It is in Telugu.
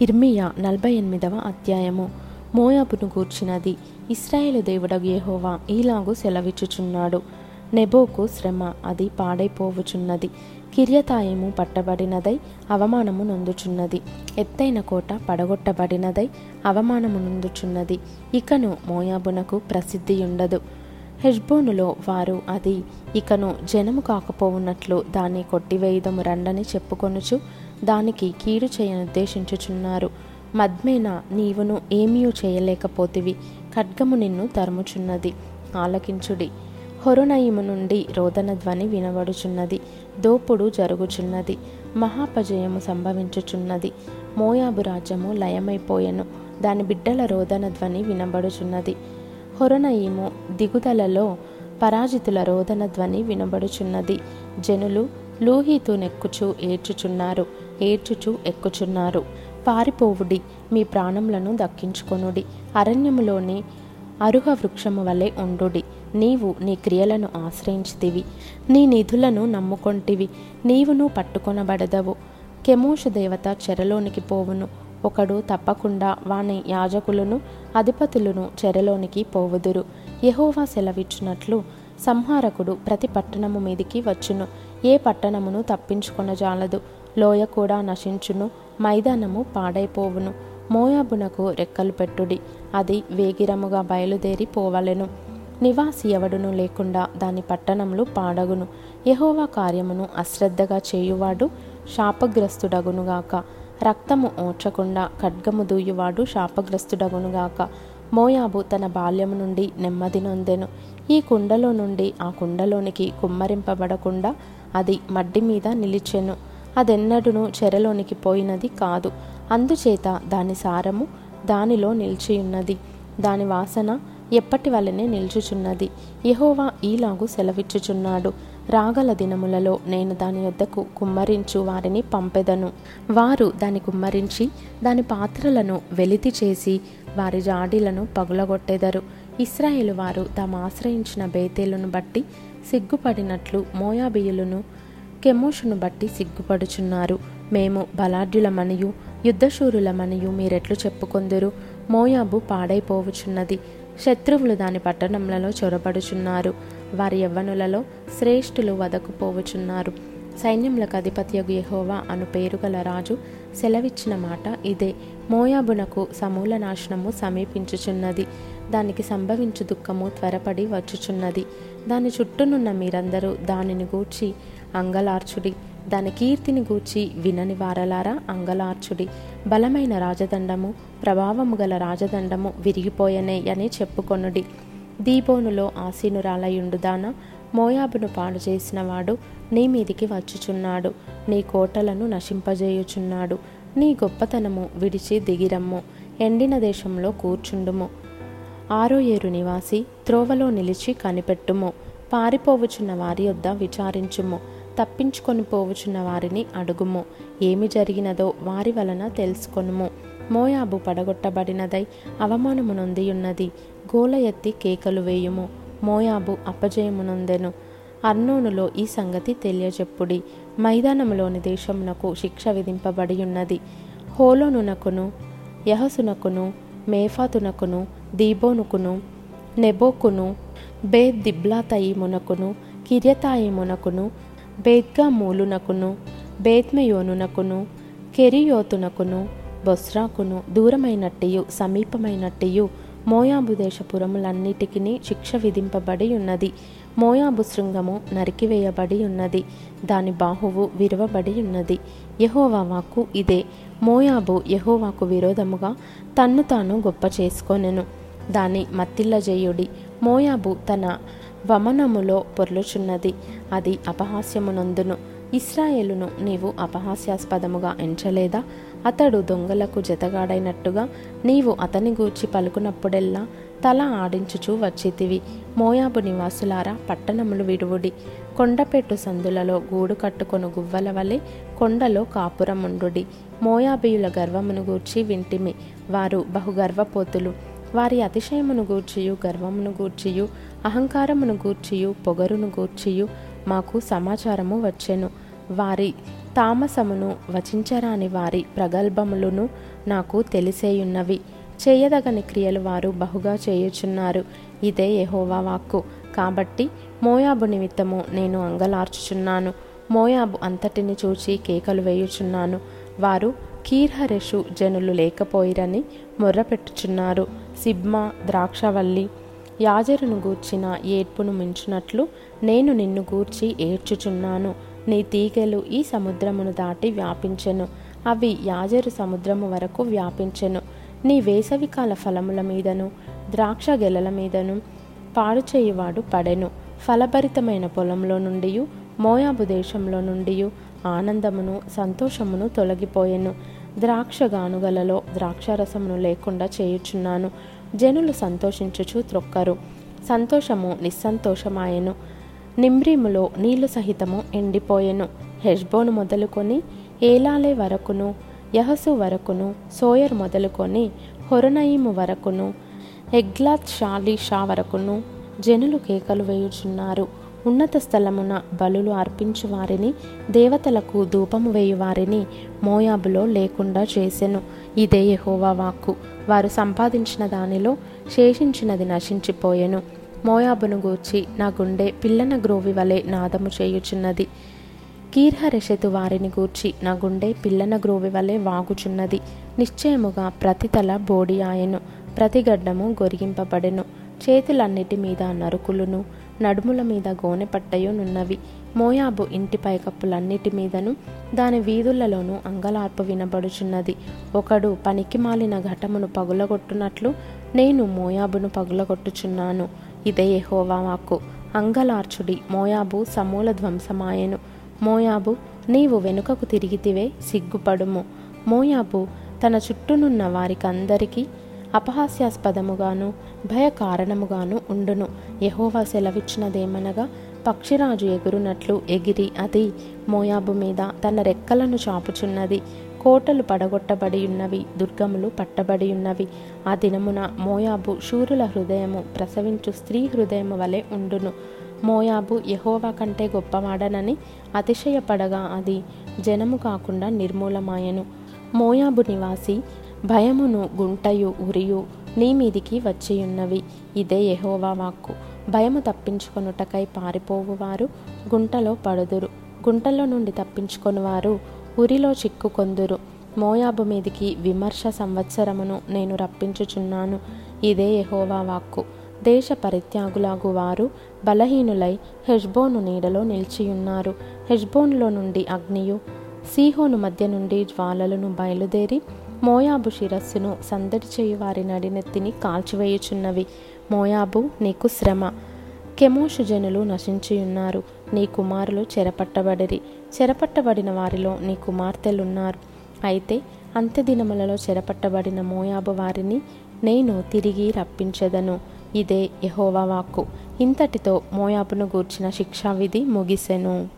ఇర్మియా నలభై ఎనిమిదవ అధ్యాయము. మోయాబును గూర్చినది. ఇస్రాయేలు దేవుడగు యహోవా ఈలాగు సెలవిచ్చుచున్నాడు. నెబోకు శ్రమ అది పాడైపోవుచున్నది. కిర్యతాయము పట్టబడినదై అవమానము నొందుచున్నది. ఎత్తైన కోట పడగొట్టబడినదై అవమానము నొందుచున్నది. ఇకను మోయాబునకు ప్రసిద్ధి ఉండదు హెష్బోనులో వారు అది ఇకను జనము కాకపోవున్నట్లు దాన్ని కొట్టివేయుదము రండని చెప్పుకొనుచు దానికి కీడు చేయనుద్దేశించుచున్నారు మద్మేన నీవును ఏమీయూ చేయలేకపోతివి. ఖడ్గము నిన్ను తరుముచున్నది. ఆలకించుడి. హొరునయిము నుండి రోదన ధ్వని వినబడుచున్నది. దోపుడు జరుగుచున్నది. మహాపజయము సంభవించుచున్నది. మోయాబు రాజ్యము లయమైపోయెను. దాని బిడ్డల రోదన ధ్వని వినబడుచున్నది. హొరనయిము దిగుదలలో పరాజితుల రోదన ధ్వని వినబడుచున్నది. జనులు లూహీతు నెక్కుచూ ఏడ్చుచున్నారు. ఏడ్చుచు ఎక్కుచున్నారు. పారిపోవుడి మీ ప్రాణములను దక్కించుకొనుడి. అరణ్యములోని అరుహ వృక్షము వలె ఉండుడి. నీవు నీ క్రియలను ఆశ్రయించితివి. నీ నిధులను నమ్ముకొంటివి. నీవును పట్టుకొనబడదవు. కెమోషు దేవత చెరలోనికి పోవును. ఒకడు తప్పకుండా వాని యాజకులను అధిపతులను చెరలోనికి పోవుదురు. యహోవా సెలవిచ్చినట్లు సంహారకుడు ప్రతి పట్టణము మీదికి వచ్చును. ఏ పట్టణమును తప్పించుకొనజాలదు. లోయ కూడా నశించును మైదానము పాడైపోవును. మోయాబునకు రెక్కలు పెట్టుడి అది వేగిరముగా బయలుదేరి పోవలెను. నివాసి ఎవడును లేకుండా దాని పట్టణములు పాడగును. యహోవా కార్యమును అశ్రద్ధగా చేయువాడు శాపగ్రస్తుడగునుగాక. రక్తము ఓర్చకుండా ఖడ్గము దూయువాడు శాపగ్రస్తుడగునుగాక. మోయాబు తన బాల్యము నుండి నెమ్మది నొందెను. ఈ కుండలో నుండి ఆ కుండలోనికి కుమ్మరింపబడకుండా అది మడ్డి మీద నిలిచెను. అదెన్నడును చెరలోనికి పోయినది కాదు. అందుచేత దాని సారము దానిలో నిలిచియున్నది. దాని వాసన ఎప్పటి వలనే నిల్చుచున్నది? యహోవా ఈలాగు సెలవిచ్చుచున్నాడు. రాగల దినములలో నేను దాని యొద్దకు కుమ్మరించు వారిని పంపెదను. వారు దాని కుమ్మరించి దాని పాత్రలను వెలితి చేసి వారి జాడీలను పగులగొట్టెదరు. ఇస్రాయేలు వారు తాము ఆశ్రయించిన బేతేలును బట్టి సిగ్గుపడినట్లు మోయాబియులను కెమోషును బట్టి సిగ్గుపడుచున్నారు. మేము బలాఢ్యులమనియు యుద్ధశూరులమనియు మీరెట్లు చెప్పుకొందురు. మోయాబు పాడైపోవుచున్నది. శత్రువులు దాని పట్టణములలో చొరబడుచున్నారు. వారి యవ్వనులలో శ్రేష్ఠులు వదకుపోవుచున్నారు. సైన్యములకు అధిపత్యగు యహోవా అను పేరుగల రాజు సెలవిచ్చిన మాట ఇదే. మోయాబునకు సమూల నాశనము సమీపించుచున్నది. దానికి సంభవించు దుఃఖము త్వరపడి వచ్చుచున్నది. దాని చుట్టూనున్న మీరందరూ దానిని గూర్చి అంగలార్చుడి. దాని కీర్తిని గూర్చి వినని వారలారా అంగలార్చుడి. బలమైన రాజదండము ప్రభావము గల రాజదండము విరిగిపోయనే అని చెప్పుకొనుడి. దీబోనులో ఆసీనురాలయుండుదాన మోయాబును పాడు చేసిన వాడు నీ మీదికి వచ్చుచున్నాడు. నీ కోటలను నశింపజేయుచున్నాడు. నీ గొప్పతనము విడిచి దిగిరమ్ము. ఎండిన దేశంలో కూర్చుండుము. ఆరో ఏరు నివాసి త్రోవలో నిలిచి కనిపెట్టుము. పారిపోవుచున్న వారి యొద్ద విచారించుము. తప్పించుకొని పోవుచున్న వారిని అడుగుము. ఏమి జరిగినదో వారి వలన తెలుసుకొనుము. మోయాబు పడగొట్టబడినదై అవమానము నొందియున్నది. గోల ఎత్తి కేకలు వేయుము. మోయాబు అపజయమునొందెను. అర్నోనులో ఈ సంగతి తెలియజెప్పుడి మైదానములోని దేశమునకు శిక్ష విధింపబడి ఉన్నది హోలోనునకును యహసునకును మేఫాతునకును దీబోనుకును నెబోకును బేద్ దిబ్లాతయిమునకును కిర్యతాయిమునకును బేద్గా మూలునకును బేత్మయోనునకును కెరియోతునకును బొస్రాకును దూరమైనట్టియు సమీపమైనట్టియు మోయాబు దేశపురములన్నిటికీ శిక్ష విధింపబడి ఉన్నది. మోయాబు శృంగము నరికివేయబడి ఉన్నది దాని బాహువు విరవబడి ఉన్నది యహోవాకు ఇదే. మోయాబు యహోవాకు విరోధముగా తన్ను తాను గొప్ప చేసుకొనెను దాని మత్తిల్లజేయుడి. మోయాబు తన వమనములో పొర్లుచున్నది. అది అపహాస్యమునందును. ఇస్రాయేలును నీవు అపహాస్యాస్పదముగా ఎంచలేదా? అతడు దొంగలకు జతగాడైనట్టుగా నీవు అతని గూర్చి పలుకునప్పుడెల్లా తల ఆడించుచూ వచ్చితివి. మోయాబు నివాసులారా పట్టణములు విడువుడి. కొండపెట్టు సందులలో గూడు కట్టుకొను గువ్వల వలె కొండలో కాపురముండుడి. మోయాబియుల గర్వమును గూర్చి వింటిమి. వారు బహుగర్వపోతులు. వారి అతిశయమును గూర్చియు గర్వమును గూర్చియు అహంకారమును గూర్చియు పొగరును గూర్చియు మాకు సమాచారము వచ్చెను. వారి తామసమును వచించరాని వారి ప్రగల్భములను నాకు తెలిసేయున్నవి. చేయదగని క్రియలు వారు బహుగా చేయుచున్నారు. ఇదే యహోవా వాక్కు. కాబట్టి మోయాబు నిమిత్తము నేను అంగలార్చుచున్నాను. మోయాబు అంతటిని చూచి కేకలు వేయుచున్నాను. వారు కీర్హరెషు జనులు లేకపోయిరని మొర్రపెట్టుచున్నారు. సిబ్మా ద్రాక్షవల్లి యాజరును గూర్చిన ఏడ్పును మించినట్లు నేను నిన్ను గూర్చి ఏడ్చుచున్నాను. నీ తీగలు ఈ సముద్రమును దాటి వ్యాపించెను. అవి యాజరు సముద్రము వరకు వ్యాపించెను. నీ వేసవికాల ఫలముల మీదను ద్రాక్ష గెలల మీదను పాడుచేయువాడు పడెను. ఫలభరితమైన పొలంలో నుండి మోయాబు దేశంలో నుండి ఆనందమును సంతోషమును తొలగిపోయెను. ద్రాక్ష గానుగలలో ద్రాక్షారసమును లేకుండా చేయుచున్నాను. జనులు సంతోషించుచు త్రొక్కరు. సంతోషము నిస్సంతోషమాయెను. నిమ్రీములో నీళ్ళు సహితము ఎండిపోయెను. హెష్బోను మొదలుకొని ఏలాలే వరకును యహసు వరకును సోయర్ మొదలుకొని హొరనయీము వరకును ఎగ్లాత్ షాలీషా వరకును జనులు కేకలు వేయుచున్నారు. ఉన్నత స్థలమున బలులు అర్పించు వారిని దేవతలకు ధూపము వేయు వారిని మోయాబులో లేకుండా చేసెను. ఇదే యహోవా వాక్కు. వారు సంపాదించిన దానిలో శేషించినది నశించిపోయెను. మోయాబును గూర్చి నా గుండె పిల్లన గ్రోవి వలె నాదము చేయుచున్నది. కీర్హరెషెతు వారిని గూర్చి నా గుండె పిల్లన గ్రోవి వలె వాగుచున్నది. నిశ్చయముగా ప్రతి తల బోడి ఆయను ప్రతి గడ్డము గొరిగింపబడెను. చేతులన్నిటి మీద నరుకులును. నడుముల మీద గోనె పట్టయునున్నవి మోయాబు ఇంటి పైకప్పులన్నిటి మీదను దాని వీధులలోనూ అంగలార్పు వినబడుచున్నది. ఒకడు పనికిమాలిన ఘటమును పగులగొట్టునట్లు నేను మోయాబును పగులగొట్టుచున్నాను. ఇదే హోవా వాక్కు. అంగలార్చుడి మోయాబు సమూల ధ్వంసమాయెను. మోయాబు నీవు వెనుకకు తిరిగితివే సిగ్గుపడుము. మోయాబు తన చుట్టూనున్న వారికందరికీ అపహాస్యాస్పదముగాను భయ కారణముగాను ఉండును. యహోవా సెలవిచ్చినదేమనగా పక్షిరాజు ఎగురునట్లు ఎగిరి అది మోయాబు మీద తన రెక్కలను చాపుచున్నది. కోటలు పడగొట్టబడి ఉన్నవి దుర్గములు పట్టబడి ఉన్నవి ఆ దినమున మోయాబు శూరుల హృదయము ప్రసవించు స్త్రీ హృదయము వలె ఉండును. మోయాబు యహోవా కంటే గొప్పవాడనని అతిశయపడగా అది జనము కాకుండా నిర్మూలమాయెను. మోయాబు నివాసి భయమును గుంటయు ఉరియు నీ మీదికి వచ్చియున్నవి. ఇదే యహోవా వాక్కు. భయము తప్పించుకొనుటకై పారిపోవువారు గుంటలో పడుదురు. గుంటలో నుండి తప్పించుకొనువారు ఉరిలో చిక్కుకొందురు. మోయాబు మీదికి విమర్శ సంవత్సరమును నేను రప్పించుచున్నాను. ఇదే యహోవా వాక్కు. దేశ పరిత్యాగులాగు వారు బలహీనులై హెష్బోను నీడలో నిలిచియున్నారు. హెజ్బోన్లో నుండి అగ్నియు సీహోను మధ్య నుండి జ్వాలలను బయలుదేరి మోయాబు శిరస్సును సందడి చేయు వారి నడినెత్తిని కాల్చివేయుచున్నవి. మోయాబు నీకు శ్రమ. కెమోషు జనులు నశించియున్నారు. నీ కుమారులు చెరపట్టబడిరి. చెరపట్టబడిన వారిలో నీ కుమార్తెలున్నారు. అయితే అంత్యదినములలో చెరపట్టబడిన మోయాబు వారిని నేను తిరిగి రప్పించదను. ఇదే యహోవా వాక్కు. ఇంతటితో మోయాబును గూర్చిన శిక్షావిధి ముగిసెను.